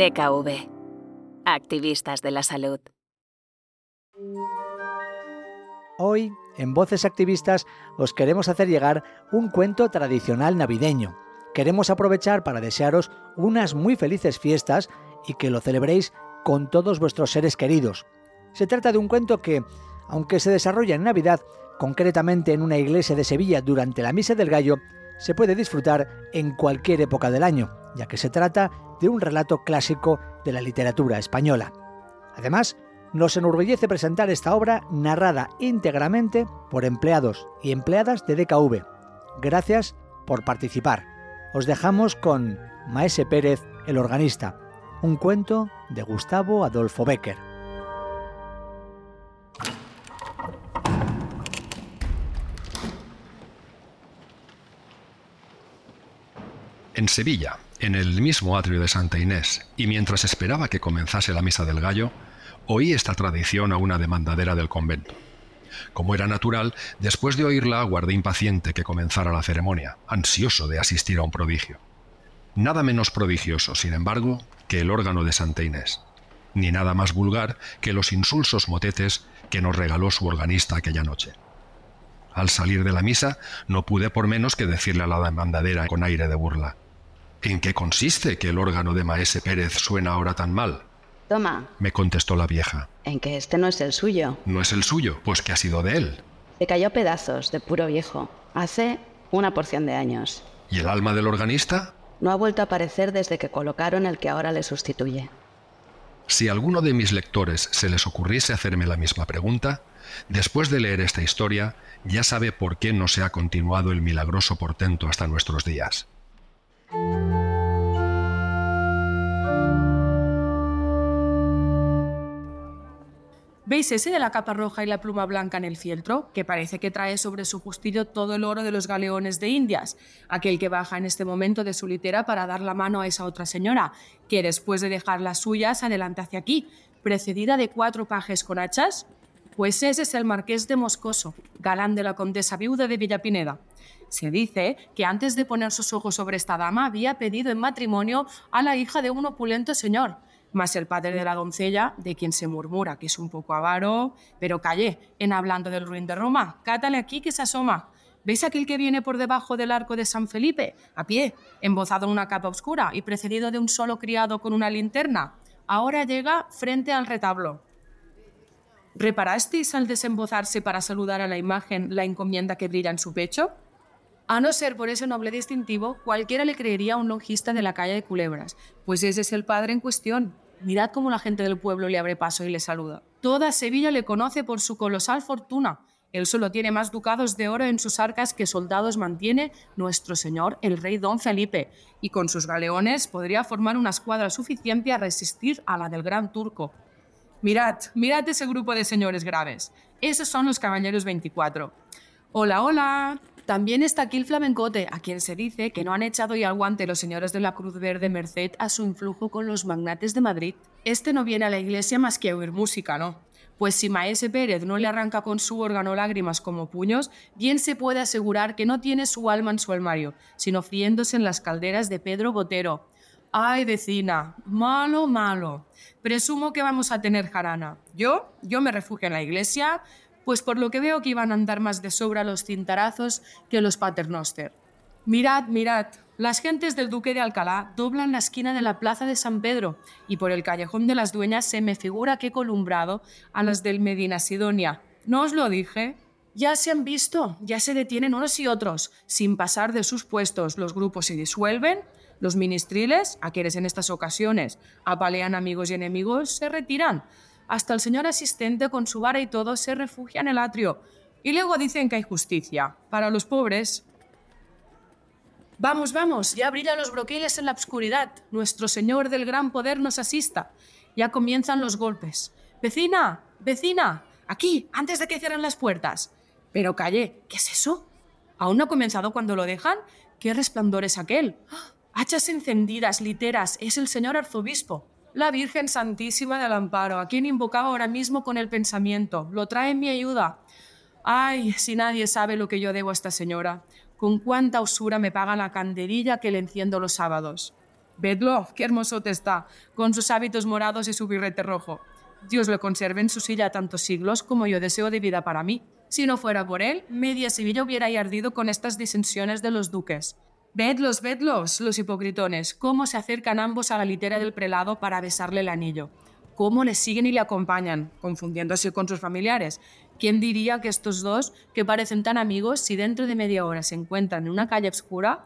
DKV. Activistas de la salud. Hoy, en Voces Activistas, os queremos hacer llegar un cuento tradicional navideño. Queremos aprovechar para desearos unas muy felices fiestas y que lo celebréis con todos vuestros seres queridos. Se trata de un cuento que, aunque se desarrolla en Navidad, concretamente en una iglesia de Sevilla durante la Misa del Gallo, se puede disfrutar en cualquier época del año, ya que se trata de un relato clásico de la literatura española. Además, nos enorgullece presentar esta obra narrada íntegramente por empleados y empleadas de DKV. Gracias por participar. Os dejamos con Maese Pérez, el organista, un cuento de Gustavo Adolfo Becker. En Sevilla, en el mismo atrio de Santa Inés, y mientras esperaba que comenzase la misa del gallo, oí esta tradición a una demandadera del convento. Como era natural, después de oírla aguardé impaciente que comenzara la ceremonia, ansioso de asistir a un prodigio. Nada menos prodigioso, sin embargo, que el órgano de Santa Inés, ni nada más vulgar que los insulsos motetes que nos regaló su organista aquella noche. Al salir de la misa, no pude por menos que decirle a la demandadera con aire de burla. ¿En qué consiste que el órgano de Maese Pérez suena ahora tan mal? Toma, Me contestó la vieja. en que este no es el suyo. No es el suyo, pues que ha sido de él. Se cayó a pedazos de puro viejo. Hace una porción de años. ¿Y el alma del organista? No ha vuelto a aparecer desde que colocaron el que ahora le sustituye. Si a alguno de mis lectores se les ocurriese hacerme la misma pregunta, después de leer esta historia, ya sabe por qué no se ha continuado el milagroso portento hasta nuestros días. ¿Veis ese de la capa roja y la pluma blanca en el fieltro? Que parece que trae sobre su justillo todo el oro de los galeones de Indias, aquel que baja en este momento de su litera para dar la mano a esa otra señora, que después de dejar las suyas adelanta hacia aquí, precedida de cuatro pajes con hachas. Pues ese es el marqués de Moscoso, galán de la condesa viuda de Villapineda. Se dice que antes de poner sus ojos sobre esta dama había pedido en matrimonio a la hija de un opulento señor, más el padre de la doncella, de quien se murmura que es un poco avaro, pero callé, en hablando del ruin de Roma, cátale aquí que se asoma. ¿Veis aquel que viene por debajo del arco de San Felipe, a pie, embozado en una capa oscura y precedido de un solo criado con una linterna? Ahora llega frente al retablo. ¿Reparasteis al desembozarse para saludar a la imagen la encomienda que brilla en su pecho? A no ser por ese noble distintivo, cualquiera le creería un longista de la calle de Culebras, pues ese es el padre en cuestión. Mirad cómo la gente del pueblo le abre paso y le saluda. Toda Sevilla le conoce por su colosal fortuna. Él solo tiene más ducados de oro en sus arcas que soldados mantiene nuestro señor el rey don Felipe, y con sus galeones podría formar una escuadra suficiente a resistir a la del gran turco. Mirad, mirad ese grupo de señores graves. Esos son los caballeros 24. Hola, hola. También está aquí el flamencote, a quien se dice que no han echado ya al guante los señores de la Cruz Verde merced a su influjo con los magnates de Madrid. Este no viene a la iglesia más que a oír música, ¿no? Pues si Maese Pérez no le arranca con su órgano lágrimas como puños, bien se puede asegurar que no tiene su alma en su armario, sino friéndose en las calderas de Pedro Botero. Ay, vecina, malo, malo. Presumo que vamos a tener jarana. Yo, yo me refugio en la iglesia, pues por lo que veo que iban a andar más de sobra los cintarazos que los paternoster. Mirad, mirad, las gentes del Duque de Alcalá doblan la esquina de la Plaza de San Pedro y por el Callejón de las Dueñas se me figura que he columbrado a las del Medina Sidonia. ¿No os lo dije? Ya se han visto, ya se detienen unos y otros. Sin pasar de sus puestos, los grupos se disuelven, los ministriles, a quienes en estas ocasiones apalean amigos y enemigos, se retiran. Hasta el señor asistente con su vara y todo se refugia en el atrio. Y luego dicen que hay justicia. Para los pobres. Vamos, vamos, ya brillan los broqueles en la obscuridad. Nuestro Señor del gran poder nos asista. Ya comienzan los golpes. Vecina, vecina, aquí, antes de que cierren las puertas. Pero calle, ¿qué es eso? ¿Aún no ha comenzado cuando lo dejan? ¿Qué resplandor es aquel? ¡Ah! Hachas encendidas, literas, es el señor arzobispo. La Virgen Santísima del Amparo, a quien invocaba ahora mismo con el pensamiento. Lo trae en mi ayuda. Ay, si nadie sabe lo que yo debo a esta señora. Con cuánta usura me paga la candelilla que le enciendo los sábados. Vedlo, qué hermosote está, con sus hábitos morados y su birrete rojo. Dios lo conserve en su silla tantos siglos como yo deseo de vida para mí. Si no fuera por él, media Sevilla hubiera ardido con estas disensiones de los duques. Vedlos, vedlos, los hipocritones, cómo se acercan ambos a la litera del prelado para besarle el anillo. Cómo le siguen y le acompañan, confundiéndose con sus familiares. ¿Quién diría que estos dos, que parecen tan amigos, si dentro de media hora se encuentran en una calle oscura?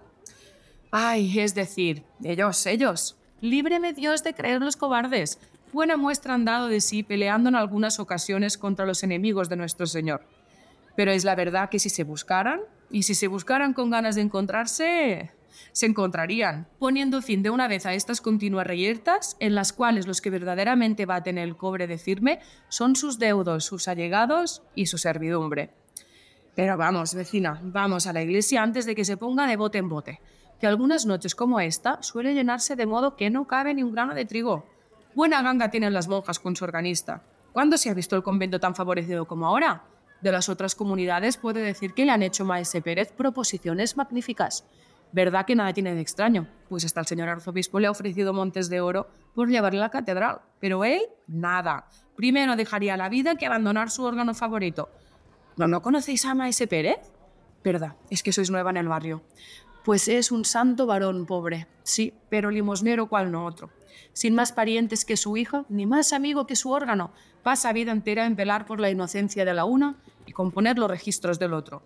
Ay, es decir, ellos, ellos. Líbreme Dios de creer los cobardes. Buena muestra han dado de sí peleando en algunas ocasiones contra los enemigos de nuestro Señor. Pero es la verdad que si se buscaran, y si se buscaran con ganas de encontrarse, se encontrarían, poniendo fin de una vez a estas continuas reyertas, en las cuales los que verdaderamente baten el cobre de firme son sus deudos, sus allegados y su servidumbre. Pero vamos, vecina, vamos a la iglesia antes de que se ponga de bote en bote, que algunas noches como esta suele llenarse de modo que no cabe ni un grano de trigo. Buena ganga tienen las monjas con su organista. ¿Cuándo se ha visto el convento tan favorecido como ahora? De las otras comunidades puede decir que le han hecho Maese Pérez proposiciones magníficas. ¿Verdad que nada tiene de extraño? Pues hasta el señor arzobispo le ha ofrecido montes de oro por llevarle la catedral, pero él nada. Primero dejaría la vida que abandonar su órgano favorito. ¿No, ¿no conocéis a Maese Pérez? Verdad, es que sois nueva en el barrio. Pues es un santo varón pobre, sí, pero limosnero cual no otro. Sin más parientes que su hijo, ni más amigo que su órgano, pasa vida entera en velar por la inocencia de la una y componer los registros del otro.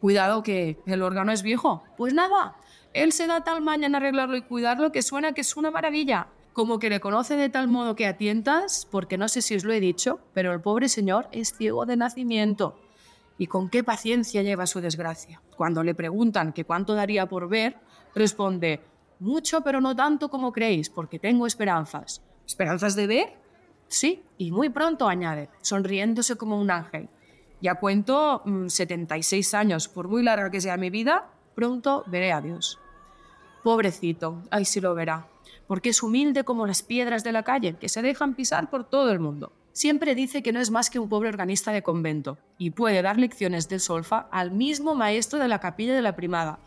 Cuidado que el órgano es viejo. Pues nada, él se da tal maña en arreglarlo y cuidarlo que suena que es una maravilla. Como que le conoce de tal modo que a tientas, porque no sé si os lo he dicho, pero el pobre señor es ciego de nacimiento. Y con qué paciencia lleva su desgracia. Cuando le preguntan que cuánto daría por ver, responde, mucho pero no tanto como creéis, porque tengo esperanzas. ¿Esperanzas de ver? Sí, y muy pronto añade, sonriéndose como un ángel. Ya cuento 76 mm, años, por muy larga que sea mi vida, pronto veré a Dios. Pobrecito, ay si lo verá, porque es humilde como las piedras de la calle, que se dejan pisar por todo el mundo. Siempre dice que no es más que un pobre organista de convento, y puede dar lecciones de solfa al mismo maestro de la capilla de la primada,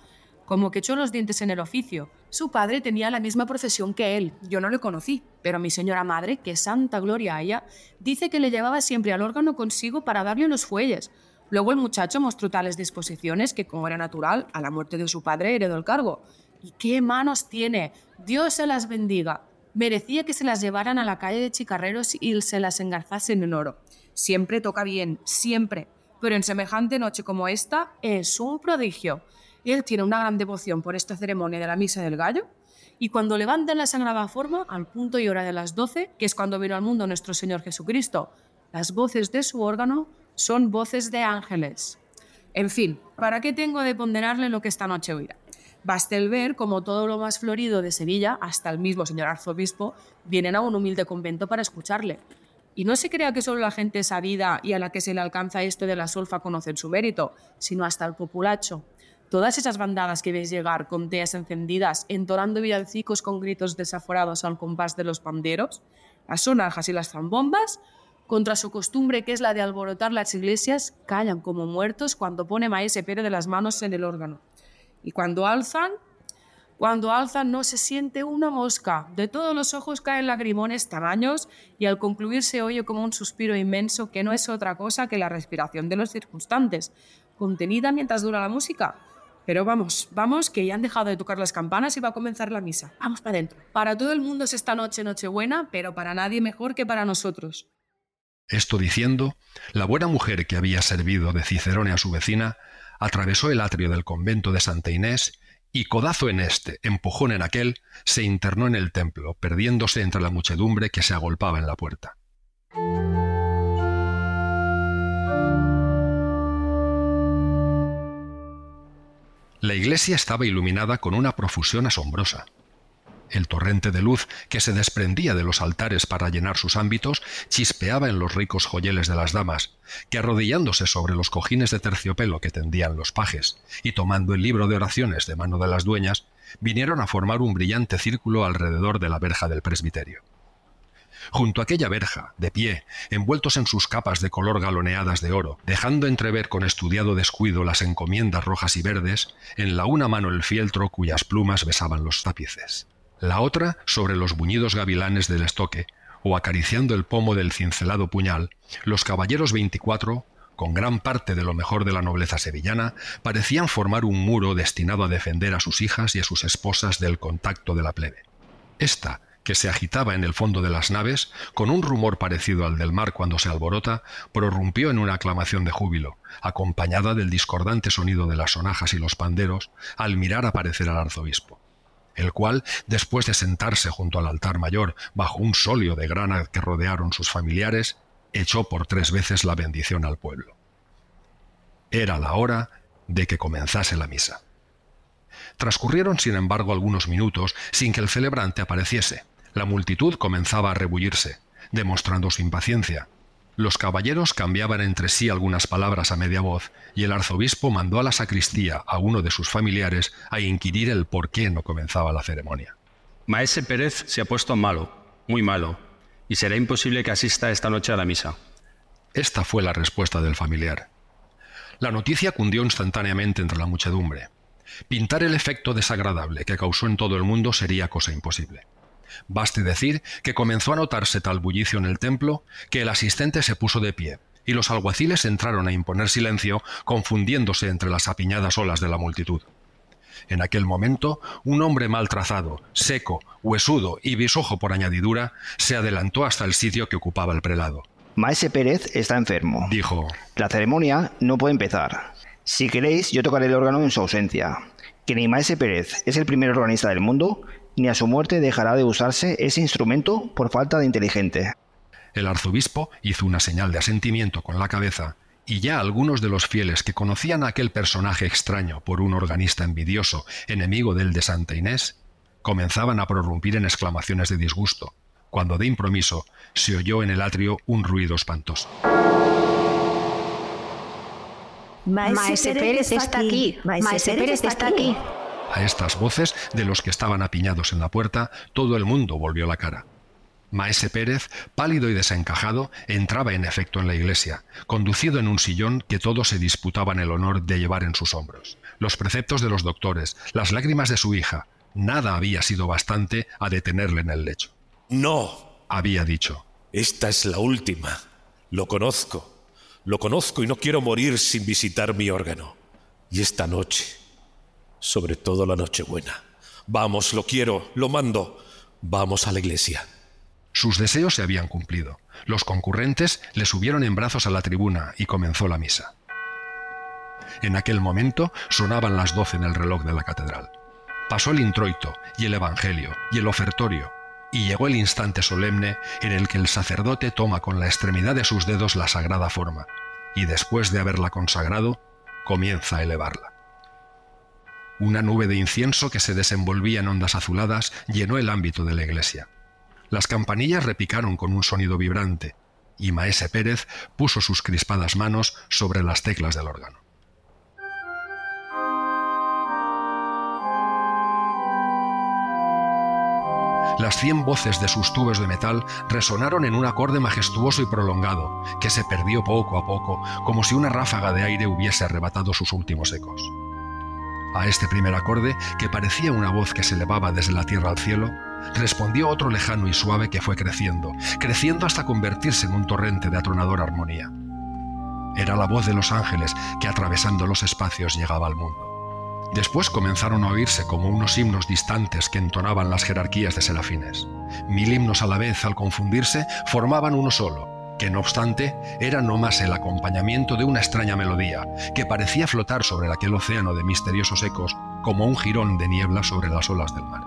como que echó los dientes en el oficio. Su padre tenía la misma profesión que él, yo no le conocí, pero mi señora madre, que santa gloria a ella, dice que le llevaba siempre al órgano consigo para darle los fuelles. Luego el muchacho mostró tales disposiciones que, como era natural, a la muerte de su padre heredó el cargo. ¿Y qué manos tiene? Dios se las bendiga. Merecía que se las llevaran a la calle de chicarreros y se las engarzasen en oro. Siempre toca bien, siempre. Pero en semejante noche como esta es un prodigio. Él tiene una gran devoción por esta ceremonia de la Misa del Gallo y cuando levantan la sagrada forma, al punto y hora de las doce, que es cuando vino al mundo nuestro Señor Jesucristo, las voces de su órgano son voces de ángeles. En fin, ¿para qué tengo de ponderarle lo que esta noche oirá? Basta el ver como todo lo más florido de Sevilla, hasta el mismo señor arzobispo, vienen a un humilde convento para escucharle. Y no se crea que solo la gente sabida y a la que se le alcanza esto de la solfa conocen su mérito, sino hasta el populacho, Todas esas bandadas que veis llegar con teas encendidas, entonando villancicos con gritos desaforados al compás de los panderos, las sonajas y las zambombas, contra su costumbre que es la de alborotar las iglesias, callan como muertos cuando pone maese Pérez de las manos en el órgano. Y cuando alzan, cuando alzan no se siente una mosca, de todos los ojos caen lagrimones tamaños y al concluir se oye como un suspiro inmenso que no es otra cosa que la respiración de los circunstantes, contenida mientras dura la música, pero vamos, vamos, que ya han dejado de tocar las campanas y va a comenzar la misa. Vamos para adentro. Para todo el mundo es esta noche Nochebuena, pero para nadie mejor que para nosotros. Esto diciendo, la buena mujer que había servido de Cicerone a su vecina atravesó el atrio del convento de Santa Inés y codazo en este, empujón en aquel, se internó en el templo, perdiéndose entre la muchedumbre que se agolpaba en la puerta. La iglesia estaba iluminada con una profusión asombrosa. El torrente de luz que se desprendía de los altares para llenar sus ámbitos chispeaba en los ricos joyeles de las damas, que arrodillándose sobre los cojines de terciopelo que tendían los pajes, y tomando el libro de oraciones de mano de las dueñas, vinieron a formar un brillante círculo alrededor de la verja del presbiterio. Junto a aquella verja, de pie, envueltos en sus capas de color galoneadas de oro, dejando entrever con estudiado descuido las encomiendas rojas y verdes, en la una mano el fieltro cuyas plumas besaban los tapices. la otra sobre los buñidos gavilanes del estoque, o acariciando el pomo del cincelado puñal, los caballeros 24, con gran parte de lo mejor de la nobleza sevillana, parecían formar un muro destinado a defender a sus hijas y a sus esposas del contacto de la plebe. Esta, que se agitaba en el fondo de las naves, con un rumor parecido al del mar cuando se alborota, prorrumpió en una aclamación de júbilo, acompañada del discordante sonido de las sonajas y los panderos, al mirar aparecer al arzobispo el cual, después de sentarse junto al altar mayor bajo un solio de grana que rodearon sus familiares, echó por tres veces la bendición al pueblo. Era la hora de que comenzase la misa. Transcurrieron, sin embargo, algunos minutos sin que el celebrante apareciese. La multitud comenzaba a rebullirse, demostrando su impaciencia, los caballeros cambiaban entre sí algunas palabras a media voz y el arzobispo mandó a la sacristía a uno de sus familiares a inquirir el por qué no comenzaba la ceremonia. Maese Pérez se ha puesto malo, muy malo, y será imposible que asista esta noche a la misa. Esta fue la respuesta del familiar. La noticia cundió instantáneamente entre la muchedumbre. Pintar el efecto desagradable que causó en todo el mundo sería cosa imposible. Baste decir que comenzó a notarse tal bullicio en el templo que el asistente se puso de pie, y los alguaciles entraron a imponer silencio, confundiéndose entre las apiñadas olas de la multitud. En aquel momento, un hombre mal trazado, seco, huesudo y bisojo por añadidura, se adelantó hasta el sitio que ocupaba el prelado. Maese Pérez está enfermo. Dijo. La ceremonia no puede empezar. Si queréis, yo tocaré el órgano en su ausencia. Que ni Maese Pérez es el primer organista del mundo, ni a su muerte dejará de usarse ese instrumento por falta de inteligente. El arzobispo hizo una señal de asentimiento con la cabeza, y ya algunos de los fieles que conocían a aquel personaje extraño por un organista envidioso, enemigo del de Santa Inés, comenzaban a prorrumpir en exclamaciones de disgusto, cuando de impromiso se oyó en el atrio un ruido espantoso. Maese Pérez está aquí. Maese Pérez está aquí. A estas voces de los que estaban apiñados en la puerta, todo el mundo volvió la cara. Maese Pérez, pálido y desencajado, entraba en efecto en la iglesia, conducido en un sillón que todos se disputaban el honor de llevar en sus hombros. Los preceptos de los doctores, las lágrimas de su hija, nada había sido bastante a detenerle en el lecho. No, había dicho. Esta es la última. Lo conozco. Lo conozco y no quiero morir sin visitar mi órgano. Y esta noche sobre todo la Nochebuena. Vamos, lo quiero, lo mando. Vamos a la iglesia. Sus deseos se habían cumplido. Los concurrentes le subieron en brazos a la tribuna y comenzó la misa. En aquel momento sonaban las doce en el reloj de la catedral. Pasó el introito y el evangelio y el ofertorio, y llegó el instante solemne en el que el sacerdote toma con la extremidad de sus dedos la sagrada forma, y después de haberla consagrado, comienza a elevarla. Una nube de incienso que se desenvolvía en ondas azuladas llenó el ámbito de la iglesia. Las campanillas repicaron con un sonido vibrante, y Maese Pérez puso sus crispadas manos sobre las teclas del órgano. Las cien voces de sus tubos de metal resonaron en un acorde majestuoso y prolongado, que se perdió poco a poco, como si una ráfaga de aire hubiese arrebatado sus últimos ecos. A este primer acorde, que parecía una voz que se elevaba desde la tierra al cielo, respondió otro lejano y suave que fue creciendo, creciendo hasta convertirse en un torrente de atronadora armonía. Era la voz de los ángeles que atravesando los espacios llegaba al mundo. Después comenzaron a oírse como unos himnos distantes que entonaban las jerarquías de serafines. Mil himnos a la vez, al confundirse, formaban uno solo, que no obstante era no más el acompañamiento de una extraña melodía que parecía flotar sobre aquel océano de misteriosos ecos como un jirón de niebla sobre las olas del mar.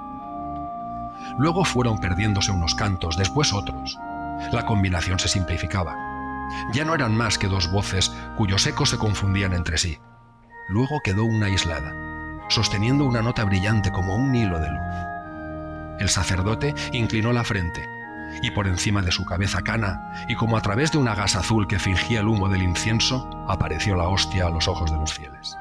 Luego fueron perdiéndose unos cantos, después otros. La combinación se simplificaba. Ya no eran más que dos voces cuyos ecos se confundían entre sí. Luego quedó una aislada, sosteniendo una nota brillante como un hilo de luz. El sacerdote inclinó la frente y por encima de su cabeza cana, y como a través de una gasa azul que fingía el humo del incienso, apareció la hostia a los ojos de los fieles.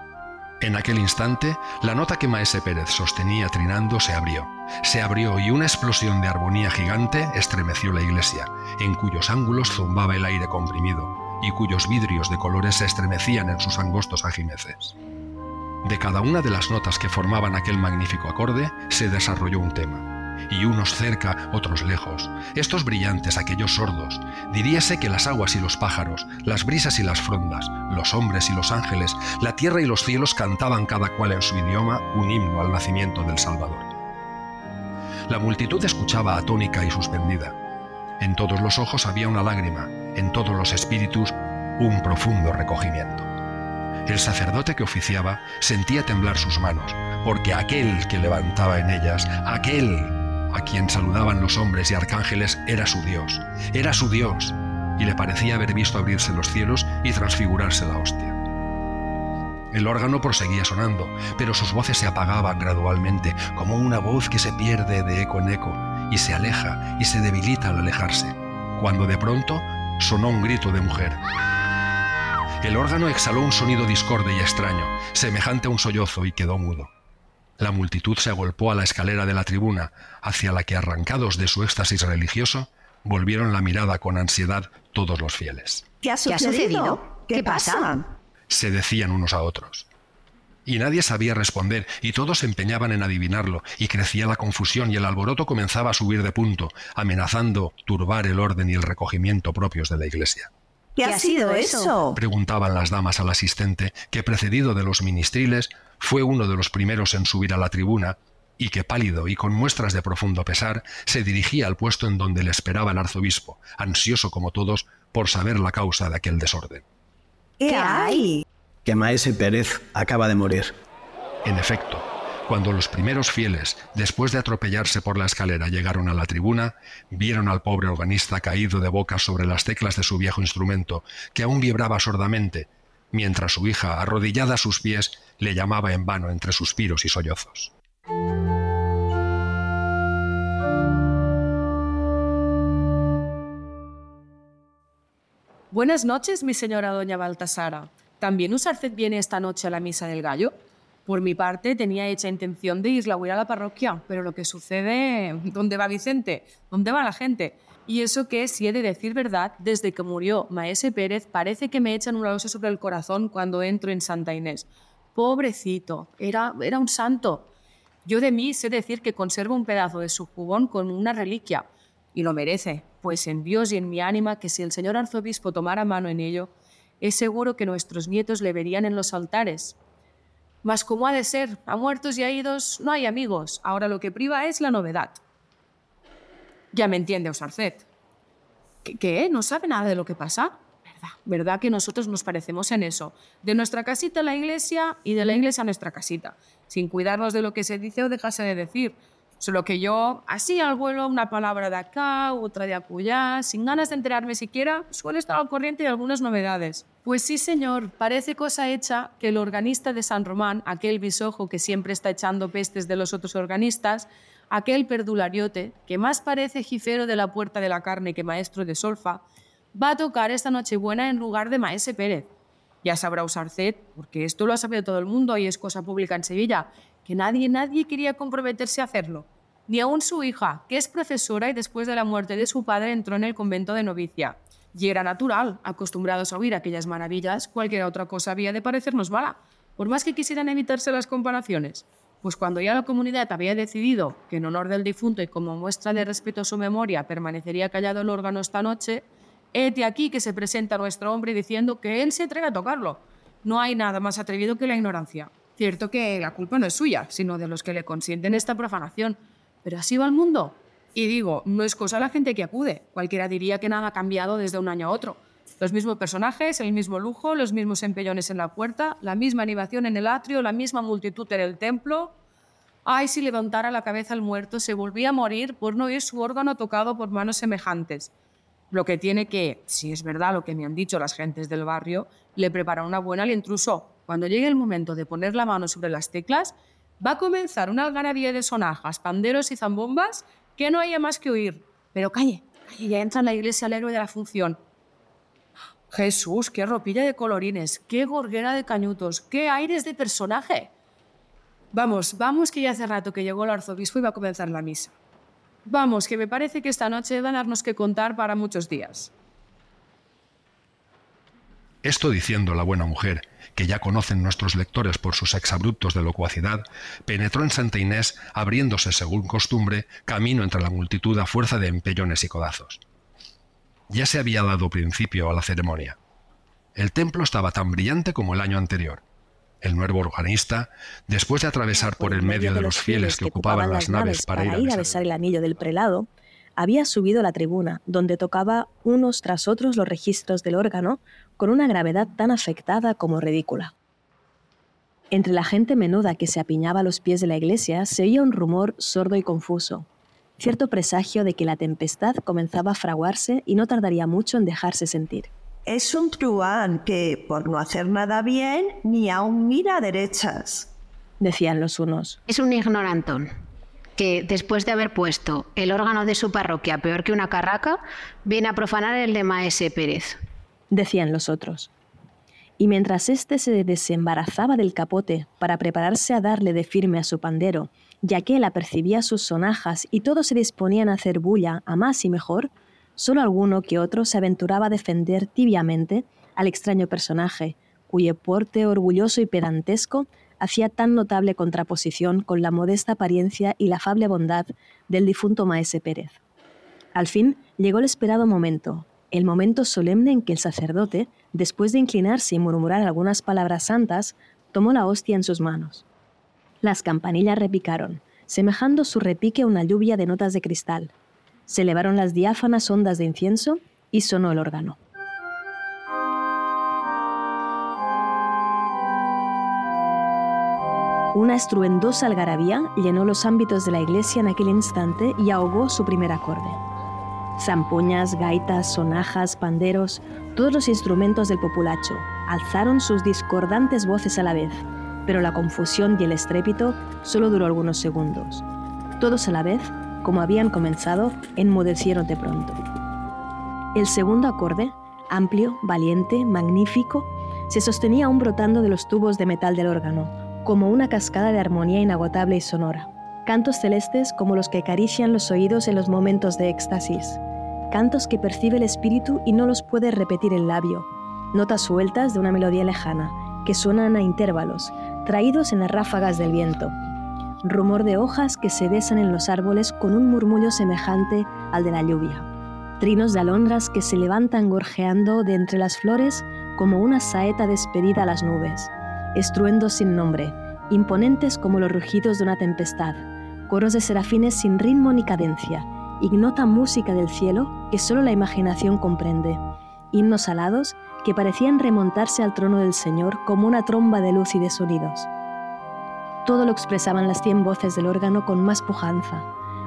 En aquel instante, la nota que Maese Pérez sostenía trinando se abrió. Se abrió y una explosión de armonía gigante estremeció la iglesia, en cuyos ángulos zumbaba el aire comprimido y cuyos vidrios de colores se estremecían en sus angostos ajimeces. De cada una de las notas que formaban aquel magnífico acorde se desarrolló un tema, y unos cerca, otros lejos, estos brillantes, aquellos sordos, diríase que las aguas y los pájaros, las brisas y las frondas, los hombres y los ángeles, la tierra y los cielos cantaban cada cual en su idioma un himno al nacimiento del Salvador. La multitud escuchaba atónica y suspendida. En todos los ojos había una lágrima, en todos los espíritus un profundo recogimiento. El sacerdote que oficiaba sentía temblar sus manos, porque aquel que levantaba en ellas, aquel a quien saludaban los hombres y arcángeles, era su Dios, era su Dios, y le parecía haber visto abrirse los cielos y transfigurarse la hostia. El órgano proseguía sonando, pero sus voces se apagaban gradualmente, como una voz que se pierde de eco en eco, y se aleja y se debilita al alejarse, cuando de pronto sonó un grito de mujer. El órgano exhaló un sonido discorde y extraño, semejante a un sollozo, y quedó mudo. La multitud se agolpó a la escalera de la tribuna, hacia la que, arrancados de su éxtasis religioso, volvieron la mirada con ansiedad todos los fieles. ¿Qué ha sucedido? ¿Qué, pasa? Se decían unos a otros. Y nadie sabía responder, y todos se empeñaban en adivinarlo, y crecía la confusión y el alboroto comenzaba a subir de punto, amenazando turbar el orden y el recogimiento propios de la iglesia. ¿Qué ha sido eso? Preguntaban las damas al asistente, que precedido de los ministriles, fue uno de los primeros en subir a la tribuna, y que pálido y con muestras de profundo pesar, se dirigía al puesto en donde le esperaba el arzobispo, ansioso como todos por saber la causa de aquel desorden. ¿Qué hay? Que Maese Pérez acaba de morir. En efecto, cuando los primeros fieles, después de atropellarse por la escalera, llegaron a la tribuna, vieron al pobre organista caído de boca sobre las teclas de su viejo instrumento, que aún vibraba sordamente, mientras su hija, arrodillada a sus pies, le llamaba en vano entre suspiros y sollozos. Buenas noches, mi señora doña Baltasara. ¿También usted viene esta noche a la misa del gallo? Por mi parte, tenía hecha intención de a a la parroquia, pero lo que sucede... ¿Dónde va Vicente? ¿Dónde va la gente? Y eso que, si he de decir verdad, desde que murió Maese Pérez, parece que me echan una losa sobre el corazón cuando entro en Santa Inés. Pobrecito, era, era un santo. Yo de mí sé decir que conservo un pedazo de su jubón con una reliquia, y lo merece, pues en Dios y en mi ánima que si el señor arzobispo tomara mano en ello, es seguro que nuestros nietos le verían en los altares, mas como ha de ser, a muertos y a idos no hay amigos, ahora lo que priva es la novedad. Ya me entiende Osarcet. ¿Qué. ¿No sabe nada de lo que pasa? ¿Verdad? ¿Verdad que nosotros nos parecemos en eso? De nuestra casita a la iglesia y de la iglesia a nuestra casita, sin cuidarnos de lo que se dice o dejase de decir. Solo que yo, así al vuelo, una palabra de acá, otra de acullá, sin ganas de enterarme siquiera, suele estar al corriente de algunas novedades. Pues sí, señor, parece cosa hecha que el organista de San Román, aquel bisojo que siempre está echando pestes de los otros organistas, aquel perdulariote, que más parece jifero de la puerta de la carne que maestro de solfa, va a tocar esta Nochebuena en lugar de Maese Pérez. Ya sabrá usar usted, porque esto lo ha sabido todo el mundo y es cosa pública en Sevilla, que nadie, nadie quería comprometerse a hacerlo. Ni aun su hija, que es profesora y después de la muerte de su padre entró en el convento de novicia. Y era natural, acostumbrados a oír aquellas maravillas, cualquier otra cosa había de parecernos mala, por más que quisieran evitarse las comparaciones. Pues cuando ya la comunidad había decidido que en honor del difunto y como muestra de respeto a su memoria permanecería callado el órgano esta noche, hete aquí que se presenta nuestro hombre diciendo que él se atreve a tocarlo. No hay nada más atrevido que la ignorancia. Cierto que la culpa no es suya, sino de los que le consienten esta profanación. Pero así va el mundo. Y digo, no es cosa la gente que acude. Cualquiera diría que nada ha cambiado desde un año a otro. Los mismos personajes, el mismo lujo, los mismos empellones en la puerta, la misma animación en el atrio, la misma multitud en el templo. Ay, si levantara la cabeza el muerto, se volvía a morir por no oír su órgano tocado por manos semejantes. Lo que tiene que, si es verdad lo que me han dicho las gentes del barrio, le prepara una buena al intruso. Cuando llegue el momento de poner la mano sobre las teclas, va a comenzar una algarabía de sonajas, panderos y zambombas que no haya más que oír. Pero calle, calle, ya entra en la iglesia el héroe de la función. Jesús, qué ropilla de colorines, qué gorguera de cañutos, qué aires de personaje. Vamos, vamos, que ya hace rato que llegó el arzobispo y va a comenzar la misa. Vamos, que me parece que esta noche van a darnos que contar para muchos días. Esto diciendo la buena mujer, que ya conocen nuestros lectores por sus exabruptos de locuacidad, penetró en Santa Inés, abriéndose según costumbre camino entre la multitud a fuerza de empellones y codazos. Ya se había dado principio a la ceremonia. El templo estaba tan brillante como el año anterior. El nuevo organista, después de atravesar por el medio de los fieles que ocupaban las naves para, ir a besar el anillo del prelado, había subido a la tribuna, donde tocaba unos tras otros los registros del órgano con una gravedad tan afectada como ridícula. Entre la gente menuda que se apiñaba a los pies de la iglesia se oía un rumor sordo y confuso, cierto presagio de que la tempestad comenzaba a fraguarse y no tardaría mucho en dejarse sentir. Es un truán que, por no hacer nada bien, ni aún mira a derechas, decían los unos. Es un ignorantón, que después de haber puesto el órgano de su parroquia peor que una carraca, viene a profanar el de Maese Pérez, decían los otros. Y mientras éste se desembarazaba del capote para prepararse a darle de firme a su pandero ya que él apercibía sus sonajas y todos se disponían a hacer bulla a más y mejor, solo alguno que otro se aventuraba a defender tibiamente al extraño personaje, cuyo porte orgulloso y pedantesco hacía tan notable contraposición con la modesta apariencia y la afable bondad del difunto Maese Pérez. Al fin llegó el esperado momento, el momento solemne en que el sacerdote, después de inclinarse y murmurar algunas palabras santas, tomó la hostia en sus manos. Las campanillas repicaron, semejando su repique una lluvia de notas de cristal. Se elevaron las diáfanas ondas de incienso y sonó el órgano. Una estruendosa algarabía llenó los ámbitos de la iglesia en aquel instante y ahogó su primer acorde. Zampuñas, gaitas, sonajas, panderos, todos los instrumentos del populacho alzaron sus discordantes voces a la vez, pero la confusión y el estrépito solo duró algunos segundos. Todos a la vez, como habían comenzado, enmudecieron de pronto. El segundo acorde, amplio, valiente, magnífico, se sostenía aún brotando de los tubos de metal del órgano, como una cascada de armonía inagotable y sonora. Cantos celestes como los que acarician los oídos en los momentos de éxtasis. Cantos que percibe el espíritu y no los puede repetir el labio. Notas sueltas de una melodía lejana, que suenan a intervalos, traídos en las ráfagas del viento. Rumor de hojas que se besan en los árboles con un murmullo semejante al de la lluvia. Trinos de alondras que se levantan gorjeando de entre las flores como una saeta despedida a las nubes. Estruendos sin nombre, imponentes como los rugidos de una tempestad. Coros de serafines sin ritmo ni cadencia. Ignota música del cielo que solo la imaginación comprende. Himnos alados que parecían remontarse al trono del Señor como una tromba de luz y de sonidos. Todo lo expresaban las cien voces del órgano con más pujanza,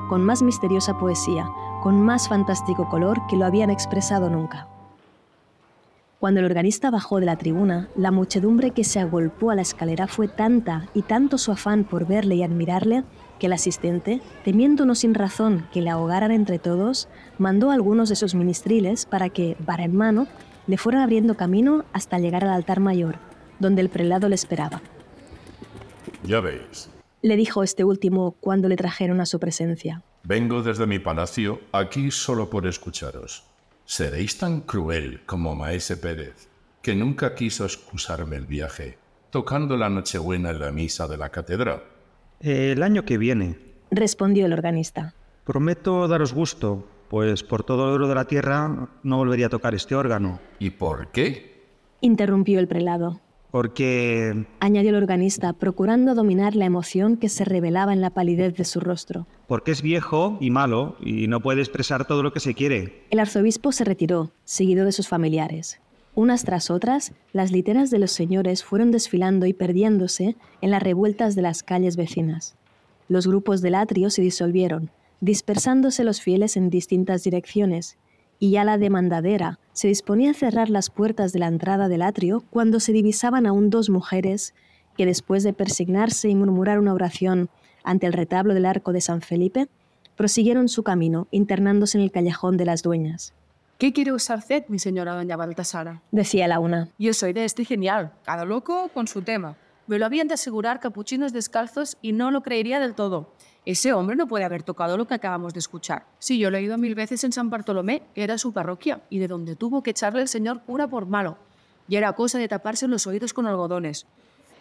con más misteriosa poesía, con más fantástico color que lo habían expresado nunca. Cuando el organista bajó de la tribuna, la muchedumbre que se agolpó a la escalera fue tanta y tanto su afán por verle y admirarle que el asistente, temiendo sin razón que le ahogaran entre todos, mandó a algunos de sus ministriles para que, vara en mano, le fueron abriendo camino hasta llegar al altar mayor, donde el prelado le esperaba. Ya veis. Le dijo este último cuando le trajeron a su presencia. Vengo desde mi palacio aquí solo por escucharos. Seréis tan cruel como Maese Pérez, que nunca quiso excusarme el viaje, tocando la Nochebuena en la misa de la catedral. El año que viene, respondió el organista. Prometo daros gusto, pues por todo el oro de la tierra no volvería a tocar este órgano. ¿Y por qué? Interrumpió el prelado. Porque... añadió el organista, procurando dominar la emoción que se revelaba en la palidez de su rostro. Porque es viejo y malo y no puede expresar todo lo que se quiere. El arzobispo se retiró, seguido de sus familiares. Unas tras otras, las literas de los señores fueron desfilando y perdiéndose en las revueltas de las calles vecinas. Los grupos del atrio se disolvieron, dispersándose los fieles en distintas direcciones, y ya la demandadera se disponía a cerrar las puertas de la entrada del atrio cuando se divisaban aún dos mujeres que después de persignarse y murmurar una oración ante el retablo del arco de San Felipe, prosiguieron su camino, internándose en el callejón de las dueñas. ¿Qué quiere usar usted, mi señora doña Baltasara? Decía la una. Yo soy de este genial, cada loco con su tema. Me lo habían de asegurar capuchinos descalzos y no lo creería del todo. Ese hombre no puede haber tocado lo que acabamos de escuchar. Sí, yo lo he oído mil veces en San Bartolomé, que era su parroquia, y de donde tuvo que echarle el señor cura por malo. y era cosa de taparse los oídos con algodones.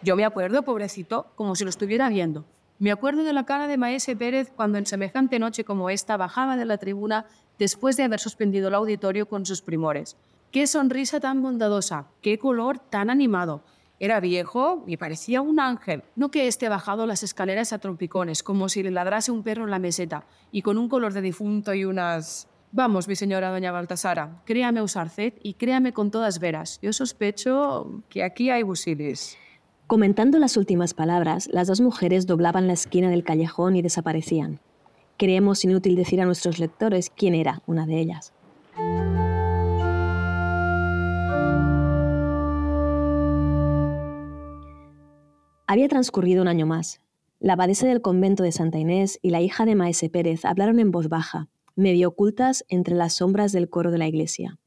Yo me acuerdo, pobrecito, como si lo estuviera viendo. Me acuerdo de la cara de Maese Pérez cuando en semejante noche como esta bajaba de la tribuna después de haber suspendido el auditorio con sus primores. Qué sonrisa tan bondadosa, qué color tan animado. Era viejo y parecía un ángel, no que esté bajado las escaleras a trompicones, como si le ladrase un perro en la meseta, y con un color de difunto y unas... Vamos, mi señora doña Baltasara, créame Usarcet y créame con todas veras. Yo sospecho que aquí hay busilis. Comentando las últimas palabras, las dos mujeres doblaban la esquina del callejón y desaparecían. Creemos inútil decir a nuestros lectores quién era una de ellas. Había transcurrido un año más. La abadesa del convento de Santa Inés y la hija de Maese Pérez hablaron en voz baja, medio ocultas entre las sombras del coro de la iglesia.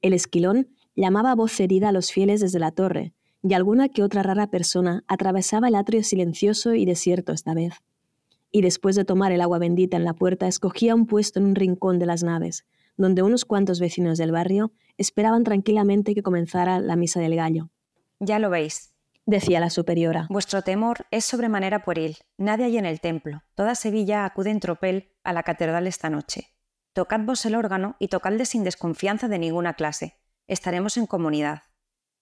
El esquilón llamaba a voz herida a los fieles desde la torre, y alguna que otra rara persona atravesaba el atrio silencioso y desierto esta vez. Y después de tomar el agua bendita en la puerta, escogía un puesto en un rincón de las naves, donde unos cuantos vecinos del barrio esperaban tranquilamente que comenzara la misa del gallo. Ya lo veis, decía la superiora. Vuestro temor es sobremanera pueril. Nadie hay en el templo. Toda Sevilla acude en tropel a la catedral esta noche. Tocad vos el órgano y tocadle sin desconfianza de ninguna clase. Estaremos en comunidad.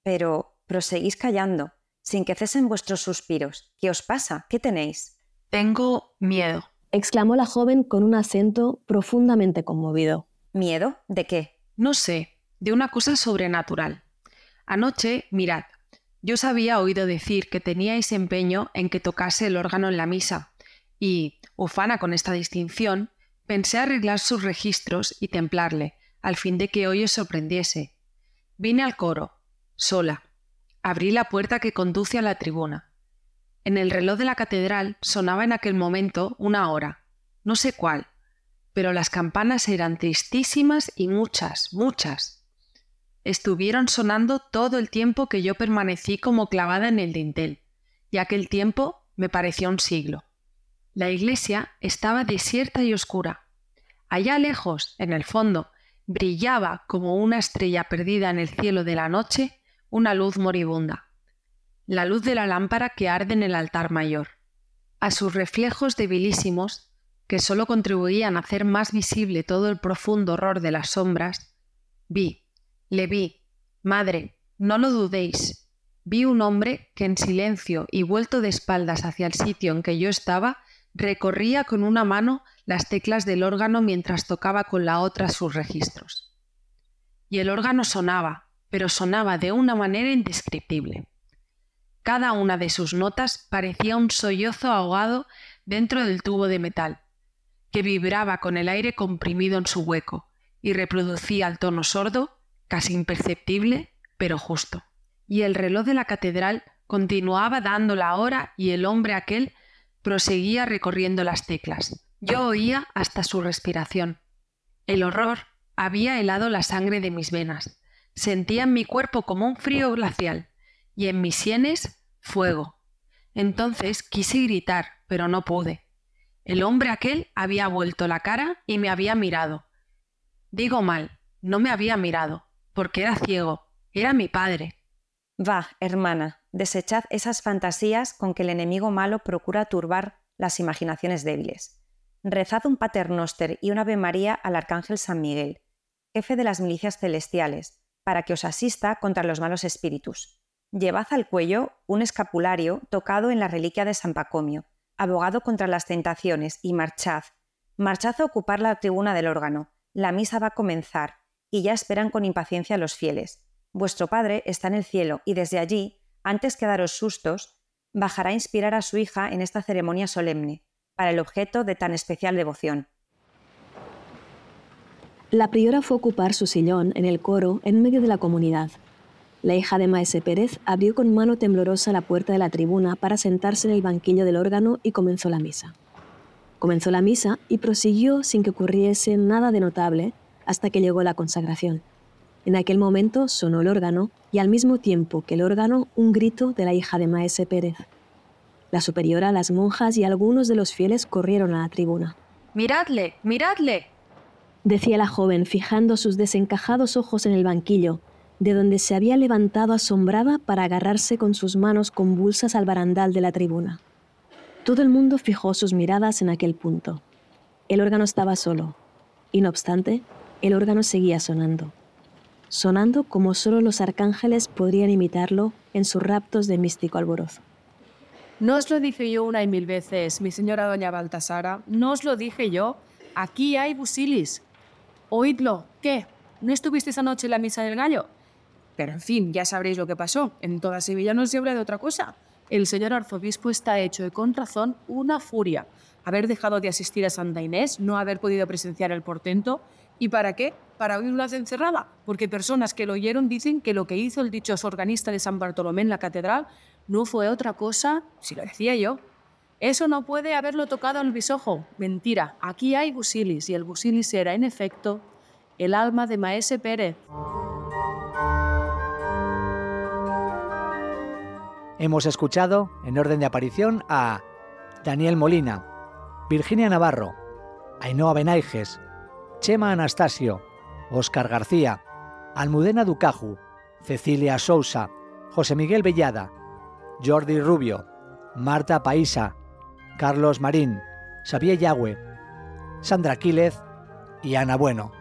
Pero proseguís callando, sin que cesen vuestros suspiros. ¿Qué os pasa? ¿Qué tenéis? Tengo miedo, exclamó la joven con un acento profundamente conmovido. ¿Miedo? ¿De qué? No sé, de una cosa sobrenatural. Anoche, mirad, yo os había oído decir que teníais empeño en que tocase el órgano en la misa, y, ufana con esta distinción, pensé arreglar sus registros y templarle, al fin de que hoy os sorprendiese. Vine al coro, sola. Abrí la puerta que conduce a la tribuna. En el reloj de la catedral sonaba en aquel momento una hora, no sé cuál, pero las campanas eran tristísimas y muchas, muchas estuvieron sonando todo el tiempo que yo permanecí como clavada en el dintel, y aquel tiempo me pareció un siglo. La iglesia estaba desierta y oscura. Allá lejos, en el fondo, brillaba como una estrella perdida en el cielo de la noche una luz moribunda, la luz de la lámpara que arde en el altar mayor. A sus reflejos debilísimos, que sólo contribuían a hacer más visible todo el profundo horror de las sombras, vi, le vi. Madre, no lo dudéis. Vi un hombre que en silencio y vuelto de espaldas hacia el sitio en que yo estaba, recorría con una mano las teclas del órgano mientras tocaba con la otra sus registros. Y el órgano sonaba, pero sonaba de una manera indescriptible. Cada una de sus notas parecía un sollozo ahogado dentro del tubo de metal, que vibraba con el aire comprimido en su hueco y reproducía el tono sordo casi imperceptible, pero justo. Y el reloj de la catedral continuaba dando la hora y el hombre aquel proseguía recorriendo las teclas. Yo oía hasta su respiración. El horror había helado la sangre de mis venas. Sentía en mi cuerpo como un frío glacial y en mis sienes fuego. Entonces quise gritar, pero no pude. El hombre aquel había vuelto la cara y me había mirado. Digo mal, no me había mirado porque era ciego, era mi padre. Va, hermana, desechad esas fantasías con que el enemigo malo procura turbar las imaginaciones débiles. Rezad un paternoster y un Ave María al Arcángel San Miguel, jefe de las milicias celestiales, para que os asista contra los malos espíritus. Llevad al cuello un escapulario tocado en la reliquia de San Pacomio, abogado contra las tentaciones, y marchad. Marchad a ocupar la tribuna del órgano. La misa va a comenzar y ya esperan con impaciencia los fieles. Vuestro Padre está en el cielo y desde allí, antes que daros sustos, bajará a inspirar a su hija en esta ceremonia solemne, para el objeto de tan especial devoción. La priora fue a ocupar su sillón en el coro en medio de la comunidad. La hija de Maese Pérez abrió con mano temblorosa la puerta de la tribuna para sentarse en el banquillo del órgano y comenzó la misa. Comenzó la misa y prosiguió sin que ocurriese nada de notable hasta que llegó la consagración. En aquel momento sonó el órgano y al mismo tiempo que el órgano un grito de la hija de Maese Pérez. La superiora, las monjas y algunos de los fieles corrieron a la tribuna. ¡Miradle! ¡Miradle! decía la joven, fijando sus desencajados ojos en el banquillo, de donde se había levantado asombrada para agarrarse con sus manos convulsas al barandal de la tribuna. Todo el mundo fijó sus miradas en aquel punto. El órgano estaba solo, y no obstante, el órgano seguía sonando, sonando como solo los arcángeles podrían imitarlo en sus raptos de místico alborozo. No os lo dije yo una y mil veces, mi señora doña Baltasara, no os lo dije yo. Aquí hay busilis. Oídlo. ¿Qué? ¿No estuvisteis anoche en la misa del gallo? Pero en fin, ya sabréis lo que pasó. En toda Sevilla no se habla de otra cosa. El señor arzobispo está hecho de contrazón una furia. Haber dejado de asistir a Santa Inés, no haber podido presenciar el portento. ¿Y para qué? Para oírlo encerrada. Porque personas que lo oyeron dicen que lo que hizo el dichoso organista de San Bartolomé en la catedral no fue otra cosa, si lo decía yo. Eso no puede haberlo tocado el bisojo. Mentira, aquí hay busilis y el busilis era, en efecto, el alma de Maese Pérez. Hemos escuchado, en orden de aparición, a Daniel Molina, Virginia Navarro, Ainhoa Benaiges, Chema Anastasio, Óscar García, Almudena Ducaju, Cecilia Sousa, José Miguel Bellada, Jordi Rubio, Marta Paisa, Carlos Marín, Xavier Yagüe, Sandra Quílez y Ana Bueno.